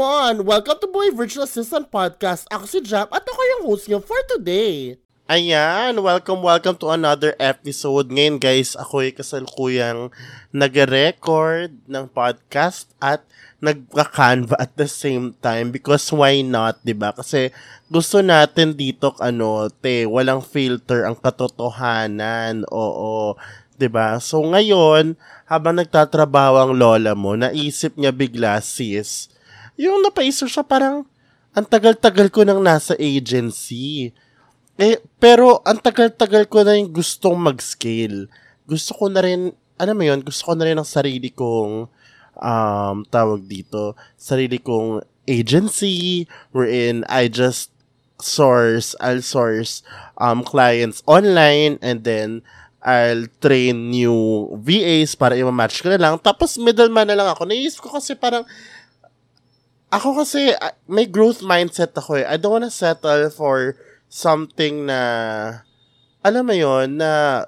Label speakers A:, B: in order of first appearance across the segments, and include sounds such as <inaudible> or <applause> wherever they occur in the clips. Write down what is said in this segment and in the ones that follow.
A: come on! Welcome to Boy Virtual Assistant Podcast. Ako si Jap at ako yung host niyo for today. Ayan, welcome, welcome to another episode. Ngayon guys, ako ay kasalukuyang nag-record ng podcast at nagka-canva at the same time because why not, 'di ba? Kasi gusto natin dito ano, te, walang filter ang katotohanan. Oo. 'di ba? So ngayon, habang nagtatrabaho ang lola mo, naisip niya bigla sis, yung napaisip siya parang ang tagal-tagal ko nang nasa agency eh, pero ang tagal-tagal ko na yung gustong mag-scale. Gusto ko na rin, ano mo yun, gusto ko na rin ang sarili kong, um, tawag dito, sarili kong agency wherein I just source, I'll source um, clients online and then I'll train new VAs para i-match ko na lang. Tapos middleman na lang ako. Naisip ko kasi parang ako kasi may growth mindset ako eh. I don't wanna settle for something na alam mo yon na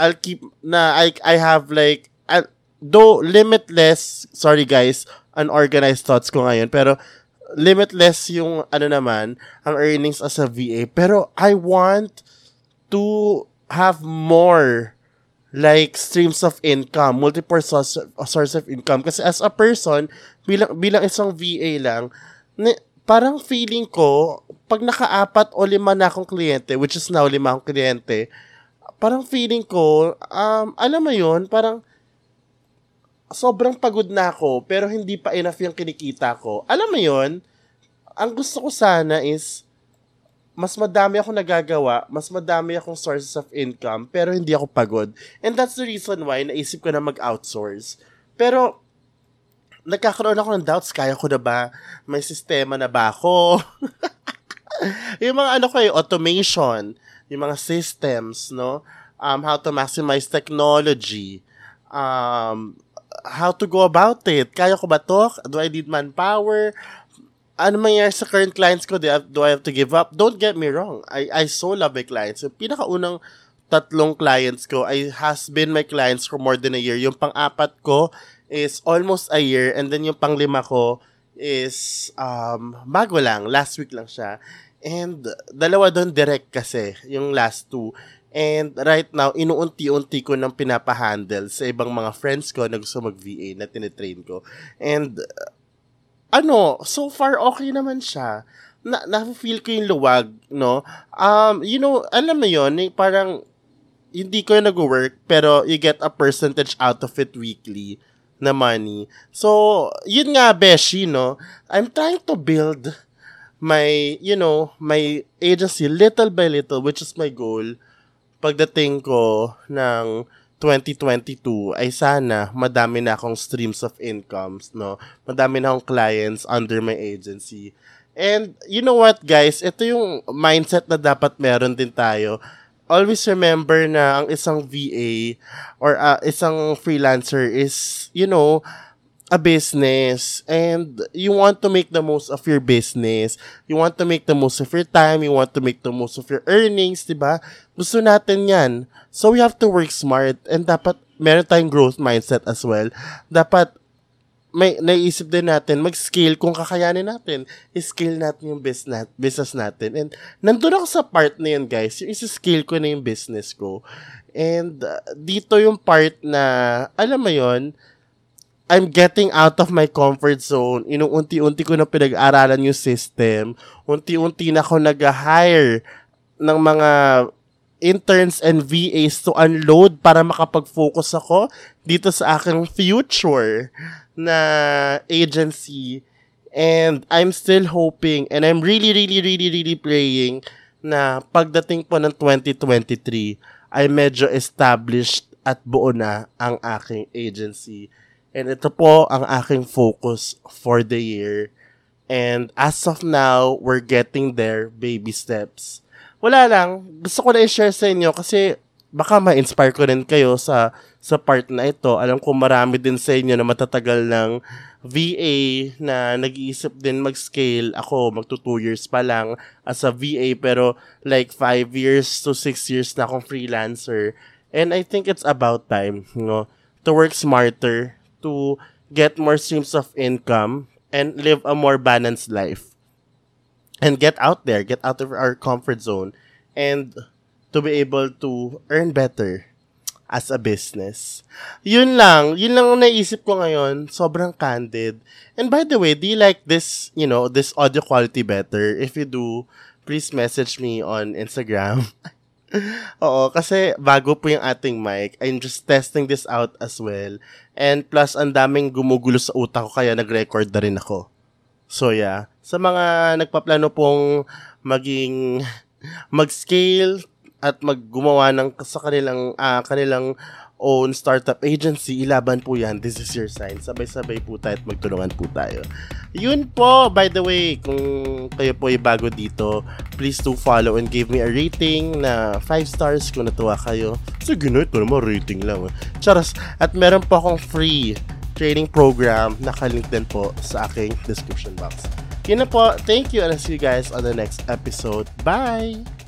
A: I'll keep na I I have like I, though limitless sorry guys unorganized thoughts ko ngayon pero limitless yung ano naman ang earnings as a VA pero I want to have more like streams of income, multiple source, source of income. Kasi as a person, bilang, bilang isang VA lang, parang feeling ko, pag nakaapat o lima na akong kliyente, which is now lima akong kliyente, parang feeling ko, um, alam mo yun, parang sobrang pagod na ako, pero hindi pa enough yung kinikita ko. Alam mo yun, ang gusto ko sana is, mas madami ako nagagawa, mas madami akong sources of income, pero hindi ako pagod. And that's the reason why naisip ko na mag-outsource. Pero, nagkakaroon ako ng doubts, kaya ko na ba? May sistema na ba ako? <laughs> yung mga ano ko eh, automation, yung mga systems, no? Um, how to maximize technology, um, how to go about it. Kaya ko ba to? Do I need manpower? Ano mangyayari sa current clients ko? Do I, have, do I have to give up? Don't get me wrong. I, I so love my clients. Yung pinakaunang tatlong clients ko ay has been my clients for more than a year. Yung pang-apat ko is almost a year and then yung panglima ko is um, bago lang. Last week lang siya. And dalawa doon direct kasi, yung last two. And right now, inuunti-unti ko nang pinapahandle sa ibang mga friends ko na gusto mag-VA na tinitrain ko. And ano, so far okay naman siya. Na, na-feel ko yung luwag, no? Um, you know, alam mo yon eh, parang hindi ko yung nag-work, pero you get a percentage out of it weekly na money. So, yun nga, Beshi, no? I'm trying to build my, you know, my agency little by little, which is my goal, pagdating ko ng 2022 ay sana madami na akong streams of incomes, no? Madami na akong clients under my agency. And you know what, guys? Ito yung mindset na dapat meron din tayo. Always remember na ang isang VA or uh, isang freelancer is, you know, a business and you want to make the most of your business. You want to make the most of your time. You want to make the most of your earnings, di ba? Gusto natin yan. So we have to work smart and dapat meron tayong growth mindset as well. Dapat may naisip din natin mag-scale kung kakayanin natin. I-scale natin yung business, natin. And nandun ako sa part na yun, guys. Yung isa-scale ko na yung business ko. And uh, dito yung part na, alam mo yon I'm getting out of my comfort zone. Inuunti-unti ko na pinag-aralan yung system. Unti-unti na ako nag-hire ng mga interns and VAs to unload para makapag-focus ako dito sa aking future na agency. And I'm still hoping and I'm really, really, really, really praying na pagdating po ng 2023 ay medyo established at buo na ang aking agency And ito po ang aking focus for the year. And as of now, we're getting there, baby steps. Wala lang, gusto ko na i-share sa inyo kasi baka ma-inspire ko rin kayo sa sa part na ito. Alam ko marami din sa inyo na matatagal ng VA na nag-iisip din mag-scale. Ako, magto 2 years pa lang as a VA pero like 5 years to 6 years na akong freelancer. And I think it's about time, you know, to work smarter, to get more streams of income and live a more balanced life. And get out there, get out of our comfort zone, and to be able to earn better as a business. Yun lang. Yun lang ang naisip ko ngayon. Sobrang candid. And by the way, do you like this, you know, this audio quality better? If you do, please message me on Instagram. <laughs> <laughs> Oo, kasi bago po yung ating mic. I'm just testing this out as well. And plus, ang daming gumugulo sa utak ko kaya nag-record na rin ako. So yeah, sa mga nagpaplano pong maging <laughs> mag-scale at maggumawa ng sa kanilang uh, kanilang own startup agency, ilaban po yan. This is your sign. Sabay-sabay po tayo at magtulungan po tayo. Yun po, by the way, kung kayo po ay bago dito, please do follow and give me a rating na 5 stars kung natuwa kayo. Sige na, ito naman rating lang. Charas, at meron po akong free training program. Nakalink din po sa aking description box. Yun na po. Thank you and I'll see you guys on the next episode. Bye!